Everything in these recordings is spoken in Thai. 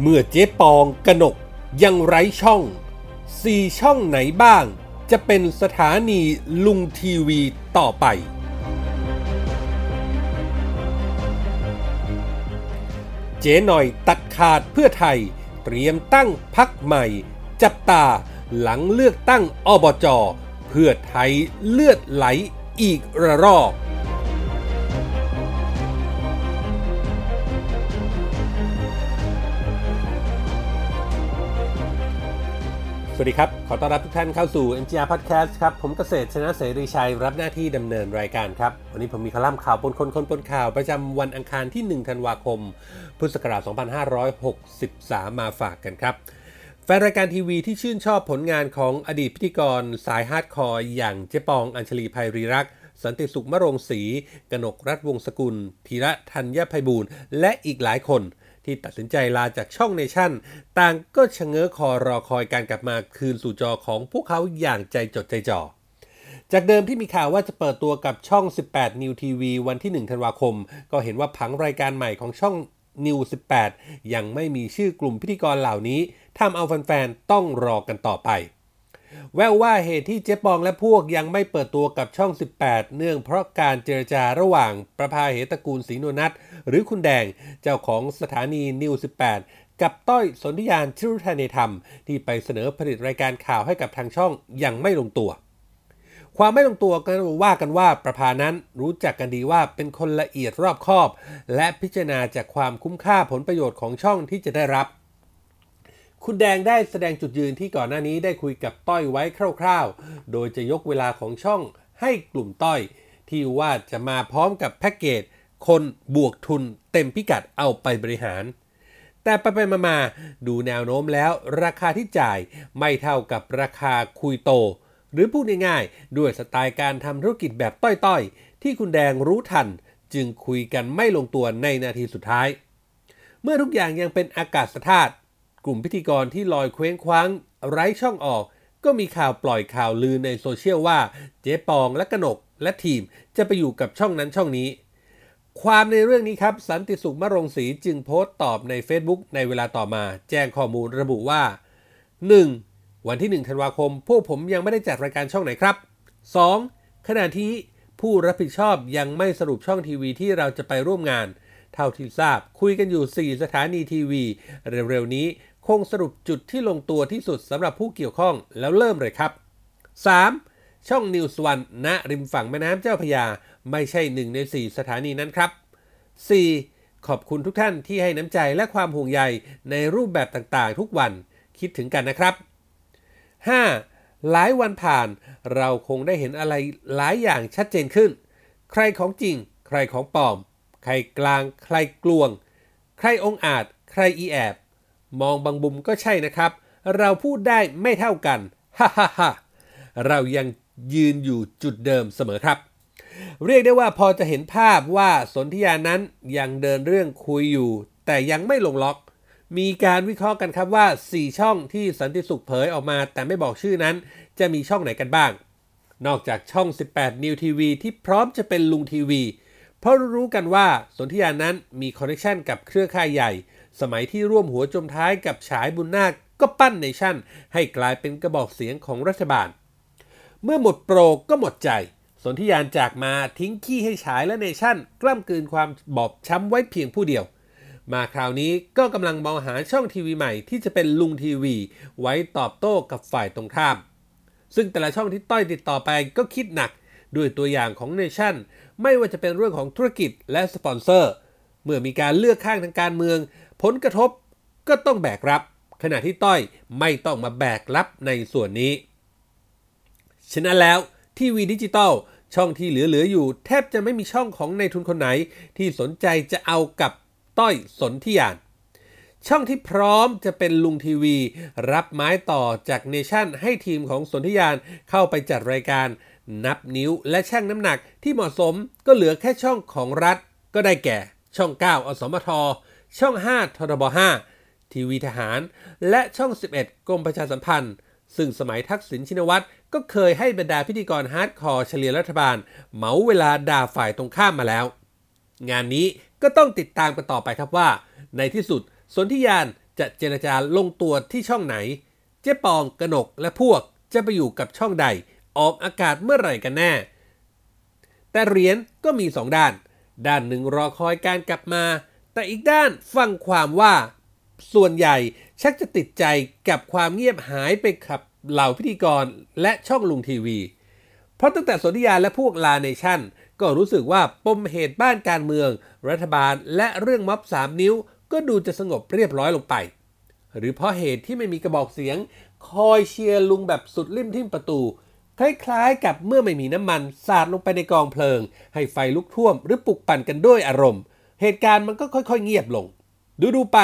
เมื่อเจ๊ปองกนกยังไร้ช่องสี่ช่องไหนบ้าง จะเป็นสถานีลุงทีวีต่อไป เจ๊หน่อยตัดขาดเพื่อไทย เตรียมตั้งพักใหม่ จับตาหลังเลือกตั้งอบจ เพื่อไทยเลือดไหลอีกระรอบ สวัสดีครับ ขอต้อนรับทุกท่านเข้าสู่ MGR Podcast ครับ ผมเกษตรชนะเสรีชัย รับหน้าที่ดำเนินรายการครับ วันนี้ผมมีคอลัมน์ข่าวปนคนคนปนข่าวประจำวันอังคารที่ 1 ธันวาคม พุทธศักราช 2563 มาฝากกันครับ แฟนรายการทีวีที่ชื่นชอบผลงานของอดีตพิธีกรสาย hardcore อย่างเจ๊ปองอัญชะลีไพรีรักสันติสุขมะโรงศรีกนกรัตน์วงศ์สกุลธีระธัญไพบูลย์และอีกหลายคน ที่ตัดสินใจลาจากช่องเนชั่น ต่างก็ชะเง้อคอรอคอยการกลับมาคืนสู่จอของพวกเขาอย่างใจจดใจจ่อจากเดิมที่มีข่าวว่าจะเปิดตัวกับช่อง 18 New TV วันที่ 1 ธันวาคม ก็เห็นว่าผังรายการใหม่ของช่อง New 18 ยังไม่มีชื่อกลุ่มพิธีกรเหล่านี้ทำเอาแฟนๆต้องรอกันต่อไป แววว่าเหตุที่เจ๊ปองและพวกยังไม่เปิดตัวกับช่อง 18 เนื่องเพราะการเจรจาระหว่างประภาเหตระกูลศรีนวนัทหรือคุณแดงเจ้าของสถานีนิว 18 กับต้อยสนธิยานชิรุธานธรรม ที่ไปเสนอผลิตรายการข่าวให้กับทางช่องยังไม่ลงตัว ความไม่ลงตัวก็ว่ากันว่าประพานั้นรู้จักกันดีว่าเป็นคนละเอียดรอบคอบ และพิจารณาจากความคุ้มค่าผลประโยชน์ของช่องที่จะได้รับ คุณแดงได้แสดงจุดยืนที่ก่อนหน้านี้ได้คุยกับต้อยไว้คร่าวๆ โดยจะยกเวลาของช่องให้กลุ่มต้อย ที่ว่าจะมาพร้อมกับแพ็กเกจ คนบวกทุนเต็มพิกัดเอาไปบริหาร แต่ไปไปมาๆดูแนวโน้มแล้วราคาที่จ่ายไม่เท่ากับราคาคุยโต หรือพูดง่ายๆ ด้วยสไตล์การทำธุรกิจแบบต้อยๆ ที่คุณแดงรู้ทัน จึงคุยกันไม่ลงตัวในนาทีสุดท้าย เมื่อทุกอย่างยังเป็นอากาศธาตุ กลุ่มพิธีกรที่ลอยเคว้งคว้าง ไร้ช่องออก ก็มีข่าวปล่อยข่าวลือในโซเชียลว่า เจ๊ปองและกนก และทีมจะไปอยู่กับช่องนั้นช่องนี้ ความในเรื่องนี้ครับ สันติสุขมรงศรีจึงโพสต์ตอบใน Facebook ในเวลาต่อมา แจ้งข้อมูลระบุว่า 1. วันที่ 1 ธันวาคม พวกผมยังไม่ได้จัดรายการช่องไหนครับ 2. ขณะที่ผู้รับผิดชอบยังไม่สรุปช่องทีวีที่เราจะไปร่วมงาน เท่าที่ทราบคุยกันอยู่ 4 สถานีทีวี เร็วๆนี้ คงสรุปจุดที่ลงตัวที่สุดสำหรับผู้เกี่ยวข้องแล้วเริ่มเลยครับ 3. ช่องนิวส์วันณริมฝั่งแม่น้ำเจ้าพยา ไม่ใช่หนึ่งใน 4 สถานีนั้นครับ 4. ขอบคุณทุกท่านที่ให้น้ำใจและความห่วงใยในรูปแบบต่างๆ ทุกวันคิดถึงกันนะครับ 5. หลายวันผ่านเราคงได้เห็นอะไรหลายอย่างชัดเจนขึ้น ใครของจริง ใครของปลอม ใครกลาง ใครกลวง ใครองอาจ ใครอีแอบ มองบางบุมก็ใช่นะครับ เราพูดได้ไม่เท่ากัน ฮ่าฮ่าฮ่าเรายังยืนอยู่จุดเดิมเสมอครับ เรียกได้ว่าพอจะเห็นภาพว่าสนธิยานั้นยังเดินเรื่องคุยอยู่ แต่ยังไม่ลงล็อก มีการวิเคราะห์กันครับว่า 4 ช่องที่สันติสุขเผยออกมาแต่ไม่บอกชื่อนั้น จะมีช่องไหนกันบ้าง นอกจากช่อง 18 New TV ที่พร้อมจะเป็นลุงทีวี เพราะรู้กันว่าสนธิยานั้นมีคอนเนคชันกับเครือข่ายใหญ่ สมัยที่ร่วมหัวจมท้ายกับฉายบุญนาคก็ปั้นเนชั่น ให้กลายเป็นกระบอกเสียงของรัฐบาล เมื่อหมดโปรก็หมดใจ สนธิยานจากมาทิ้งขี้ให้ฉายและเนชั่น กล้ำกลืนความบอบช้ำไว้เพียงผู้เดียว มาคราวนี้ก็กำลังมองหาช่องทีวีใหม่ที่จะเป็นลุงทีวี ไว้ตอบโต้กับฝ่ายตรงข้าม ซึ่งแต่ละช่องที่ต้อยติดต่อไปก็คิดหนักด้วยตัวอย่างของเนชั่น ไม่ว่าจะเป็นเรื่องของธุรกิจและสปอนเซอร์ เมื่อมีการเลือกข้างทางการเมือง ผลกระทบก็ต้องแบกรับ ขณะที่ต้อยไม่ต้องมาแบกรับในส่วนนี้ ฉะนั้นแล้วทีวีดิจิตอลช่องที่เหลือๆอยู่ แทบจะไม่มีช่องของนายทุนคนไหน ที่สนใจจะเอากับต้อยสนธิยาน ช่องที่พร้อมจะเป็นลุงทีวี รับไม้ต่อจากเนชั่นให้ทีมของสนธิยานเข้าไปจัดรายการ นับนิ้วและชั่งน้ำหนักที่เหมาะสมก็เหลือแค่ช่องของรัฐก็ได้แก่ช่อง 9 อสมท ช่อง 5ททบ5 ทีวีทหาร และช่อง 11 กรมประชาสัมพันธ์ ซึ่งสมัยทักษิณชินวัตรก็เคยให้บรรดาพิธีกร hardcore เชลียร์รัฐบาล เหมาเวลาด่าฝ่ายตรงข้ามมาแล้ว งานนี้ก็ต้องติดตามกันต่อไปครับว่า ในที่สุดสนธิยานจะเจรจาลงตัวที่ช่องไหน เจ๊ปองกนกและพวกจะไปอยู่กับช่องใด ออกอากาศเมื่อไหร่กันแน่ แต่เหรียญก็มีสองด้าน ด้านหนึ่งรอคอยการกลับมา แต่อีกด้านฟังความว่าส่วนใหญ่ชักจะติดใจกับความเงียบหายไปขับเหล่าพิธีกรและช่องลุงทีวี เพราะตั้งแต่สนธิยาและพวกลาเนชั่น ก็รู้สึกว่าปมเหตุบ้านการเมือง รัฐบาลและเรื่องม็อบสามนิ้ว ก็ดูจะสงบเรียบร้อยลงไป หรือเพราะเหตุที่ไม่มีกระบอกเสียง คอยเชียร์ลุงแบบสุดริมทิ่มประตู คล้ายๆ กับเมื่อไม่มีน้ำมันสาดลงไปในกองเพลิง ให้ไฟลุกท่วมหรือปลุกปั่นกันด้วยอารมณ์ เหตุการณ์มันก็ค่อยๆ เงียบลง ดูๆไป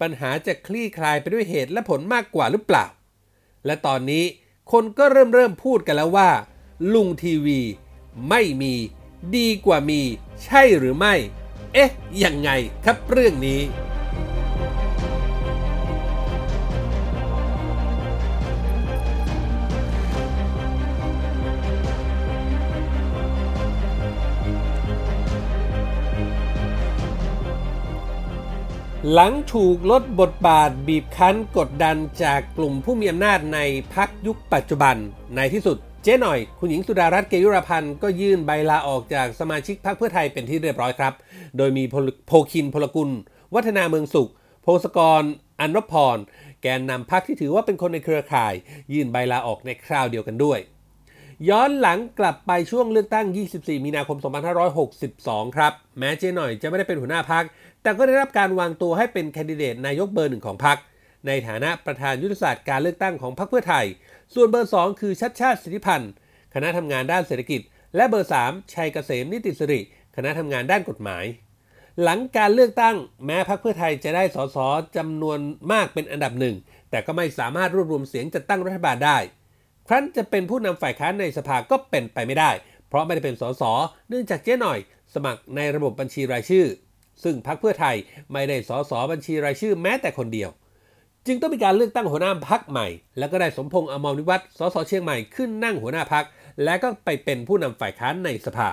ปัญหาจะคลี่คลายไปด้วยเหตุและผลมากกว่าหรือเปล่า และตอนนี้คนก็เริ่มเริ่มพูดกันแล้วว่า ลุงทีวี ไม่มีดีกว่ามี ใช่หรือไม่ เอ๊ะยังไงครับเรื่องนี้ หลังถูกลดบทบาทบีบคั้นกดดันจากกลุ่มผู้มีอำนาจในพักยุคปัจจุบัน ในที่สุดเจ๊หน่อย คุณหญิงสุดารัตน์เกยุรพันธ์ก็ยื่นใบลาออกจากสมาชิกพรรคเพื่อไทยเป็นที่เรียบร้อยครับ โดยมีโพคินพลกุล วัฒนาเมืองสุข โพสกรอันนพร แกนนำพรรคที่ถือว่าเป็นคนในเครือข่าย ยื่นใบลาออกในคราวเดียวกันด้วย ย้อนหลังกลับไปช่วงเลือกตั้ง 24 มีนาคม 2562 ครับ แม้เจ๊หน่อยจะไม่ได้เป็นหัวหน้าพัก แต่ก็ได้รับการวางตัวให้เป็นแคนดิเดตนายกเบอร์หนึ่งของพักในฐานะประธานยุทธศาสตร์การเลือกตั้งของพรรคเพื่อไทย ส่วนเบอร์ 2 คือชัดชาติสิทธิพันธ์ คณะทำงานด้านเศรษฐกิจ และเบอร์ 3 ชัยเกษมนิติสิริ คณะทำงานด้านกฎหมาย หลังการเลือกตั้งแม้พรรคเพื่อไทยจะได้สสจำนวนมากเป็นอันดับหนึ่ง แต่ก็ไม่สามารถรวบรวมเสียงจัดตั้งรัฐบาลได้ ครั้นจะเป็นผู้นำฝ่ายค้านในสภาก็เป็นไปไม่ได้ เพราะไม่ได้เป็นสสเนื่องจากเจ๊หน่อย สมัครในระบบบัญชีรายชื่อ ซึ่งพรรคเพื่อไทยไม่ได้สสบัญชีรายชื่อแม้แต่คนเดียว จึงต้องมีการเลือกตั้งหัวหน้าพักใหม่ แล้วก็ได้สมพงษ์อมรวิวัฒน์สสเชียงใหม่ขึ้นนั่งหัวหน้าพัก และก็ไปเป็นผู้นำฝ่ายค้านในสภา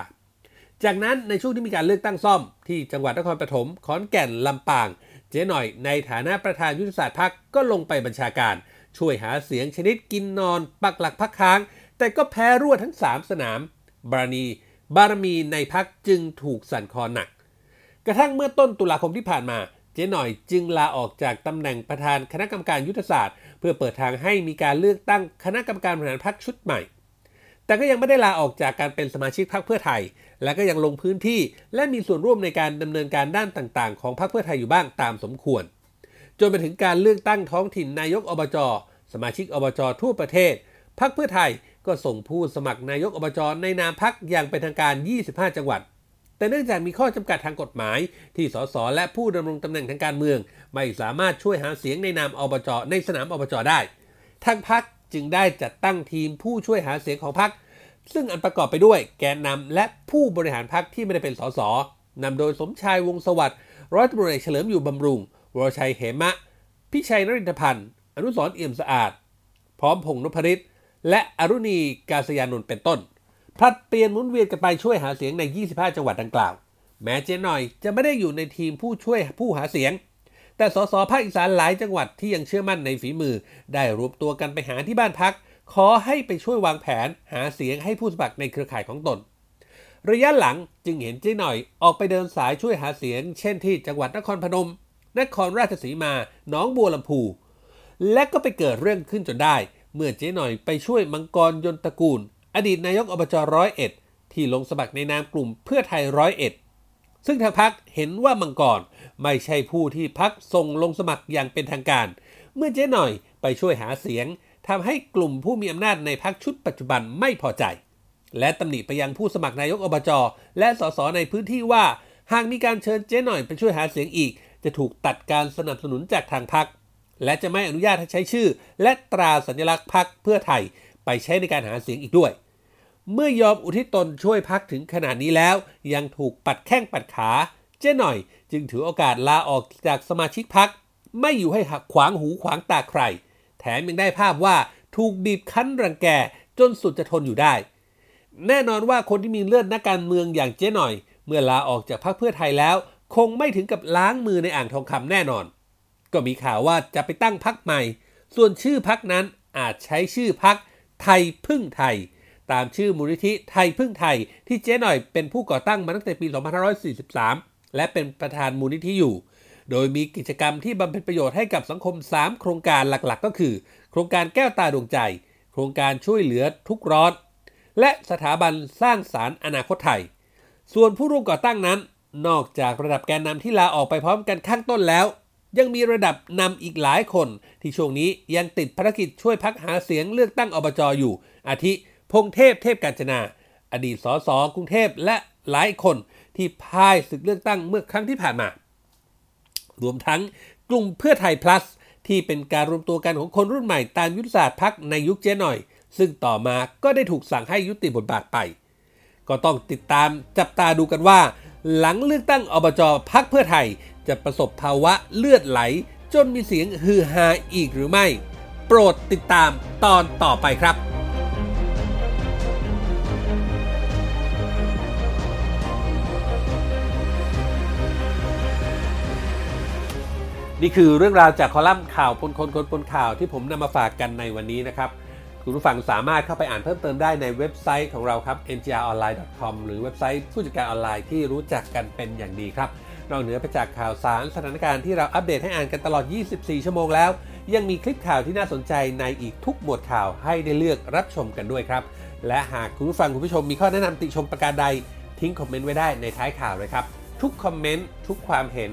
จากนั้นในช่วงที่มีการเลือกตั้งซ่อม ที่จังหวัดนครปฐมขอนแก่นลำปาง เจ๊หน่อยในฐานะประธานยุทธศาสตร์พักก็ลงไปบัญชาการ ช่วยหาเสียงชนิดกินนอน ปักหลักพักค้าง แต่ก็แพ้รวดทั้ง 3 สนามบารณีบารมีในพักจึงถูกสั่นคลอนหนัก กระทั่งเมื่อต้นตุลาคมที่ผ่านมา เจ๊หน่อยจึงลาออกจากตำแหน่งประธานคณะกรรมการยุทธศาสตร์ เพื่อเปิดทางให้มีการเลือกตั้งคณะกรรมการบริหารพรรคชุดใหม่ แต่ก็ยังไม่ได้ลาออกจากการเป็นสมาชิกพรรคเพื่อไทย และก็ยังลงพื้นที่ และมีส่วนร่วมในการดำเนินการด้านต่างๆ ของพรรคเพื่อไทยอยู่บ้างตามสมควร จนไปถึงการเลือกตั้งท้องถิ่นนายกอบจสมาชิกอบจทั่วประเทศพรรคเพื่อไทยก็ส่งผู้สมัครนายกอบจในนามพรรคอย่างเป็นทางการ 25 จังหวัด แต่เนื่องจากมีข้อจำกัดทางกฎหมาย ที่สสและผู้ดำรงตำแหน่งทางการเมือง ไม่สามารถช่วยหาเสียงในนามอบจในสนามอบจได้ ทางพรรคจึงได้จัดตั้งทีมผู้ช่วยหาเสียงของพรรคซึ่งอันประกอบไปด้วยแกนนำและผู้บริหารพรรคที่ไม่ได้เป็นสสนำโดยสมชายวงสวัสดิ์ร้อยตำรวจเอกเฉลิมอยู่บำรุง วรชัยเหมะ พิชัยนรินทพันธ์อนุสรเอี่ยมสะอาด พร้อมพงษ์นพริตและอรุณีกาศยานนท์เป็นต้น ผลัดเปลี่ยนหมุนเวียนกันไปช่วยหาเสียงใน 25 จังหวัดดังกล่าว แม้เจ๊หน่อยจะไม่ได้อยู่ในทีมผู้ช่วยผู้หาเสียง แต่สสภาคอีสานหลายจังหวัดที่ยังเชื่อมั่นในฝีมือ ได้รวมตัวกันไปหาที่บ้านพัก ขอให้ไปช่วยวางแผนหาเสียงให้ผู้สมัครในเครือข่ายของตน ระยะหลังจึงเห็นเจ๊หน่อยออกไปเดินสายช่วยหาเสียง เช่นที่จังหวัดนครพนม นครราชสีมา หนองบัวลำพู และก็ไปเกิดเรื่องขึ้นจนได้ เมื่อเจ๊หน่อยไปช่วยมังกรยนตระกูล อดีตนายกอบจร้อยเอ็ดที่ลงสมัครในนามกลุ่มเพื่อไทยร้อยเอ็ดซึ่งทางพักเห็นว่ามังกรไม่ใช่ผู้ที่พักส่งลงสมัครอย่างเป็นทางการ เมื่อเจ๊หน่อยไปช่วยหาเสียงทำให้กลุ่มผู้มีอำนาจในพักชุดปัจจุบันไม่พอใจ และตำหนิไปยังผู้สมัครนายกอบจและสสในพื้นที่ว่า หากมีการเชิญเจ๊หน่อยไปช่วยหาเสียงอีก จะถูกตัดการสนับสนุนจากทางพัก และจะไม่อนุญาตให้ใช้ชื่อ และตราสัญลักษณ์พักเพื่อไทยไปใช้ในการหาเสียงอีกด้วย เมื่อยอมอุทิศตนช่วยพักถึงขนาดนี้แล้ว ยังถูกปัดแข้งปัดขา เจ๊หน่อย จึงถือโอกาสลาออกจากสมาชิกพัก ไม่อยู่ให้หักขวางหูขวางตาใคร แถมยังได้ภาพว่าถูกบีบคั้นรังแกจนสุดจะทนอยู่ได้ แน่นอนว่าคนที่มีเลือดนักการเมืองอย่างเจ๊หน่อย เมื่อลาออกจากพรรคเพื่อไทยแล้ว คงไม่ถึงกับล้างมือในอ่างทองคำแน่นอน ก็มีข่าวว่าจะไปตั้งพักใหม่ ส่วนชื่อพักนั้นอาจใช้ชื่อพักไทยพึ่งไทย ตามชื่อมูลนิธิไทยพึ่งไทย ที่เจ๊หน่อยเป็นผู้ก่อตั้งมาตั้งแต่ปี 2543 และเป็นประธานมูลนิธิอยู่ โดยมีกิจกรรมที่บำเพ็ญประโยชน์ให้กับสังคม 3 โครงการหลักๆ ก็คือ โครงการแก้วตาดวงใจ โครงการช่วยเหลือทุกร้อน และสถาบันสร้างสารรค์อนาคตไทย ส่วนผู้ร่วมก่อตั้งนั้น นอกจากระดับแกนนำที่ลาออกไปพร้อมกันข้างต้นแล้วยังมีระดับนำอีกหลายคน ที่ช่วงนี้ยังติดภารกิจช่วยพักหาเสียงเลือกตั้งอบจอยู่ อาทิ พงเทพเทพกาญจนา อดีตสสกรุงเทพและหลายคนที่พ่ายศึกเลือกตั้งเมื่อครั้งที่ผ่านมา รวมทั้งกลุ่มเพื่อไทย plus ที่เป็นการรวมตัวกันของคนรุ่นใหม่ตามยุทธศาสตร์พักในยุคเจ๊หน่อย ซึ่งต่อมาก็ได้ถูกสั่งให้ยุติบทบาทไป ก็ต้องติดตามจับตาดูกันว่า หลังเลือกตั้งอบจพักเพื่อไทย จะประสบภาวะเลือดไหล จนมีเสียงฮือฮาอีกหรือไม่ โปรดติดตามตอนต่อไปครับ นี่คือเรื่องราวจากคอลัมน์ข่าวปนคนคนปนข่าวที่ผมนำมาฝากกันในวันนี้นะครับ คุณผู้ฟังสามารถเข้าไปอ่านเพิ่มเติมได้ในเว็บไซต์ของเราครับ mgronline.com หรือเว็บไซต์ผู้จัดการออนไลน์ที่รู้จักกันเป็นอย่างดีครับนอกเหนือไปจากข่าวสารสถานการณ์ที่เราอัปเดตให้อ่านกันตลอด 24 ชั่วโมงแล้ว ยังมีคลิปข่าวที่น่าสนใจในอีกทุกหมวดข่าวให้ได้เลือกรับชมกันด้วยครับ และหากคุณผู้ฟังคุณผู้ชมมีข้อแนะนำติชมประการใด ทิ้งคอมเมนต์ไว้ได้ในท้ายข่าวเลยครับ ทุกคอมเมนต์ทุกความเห็น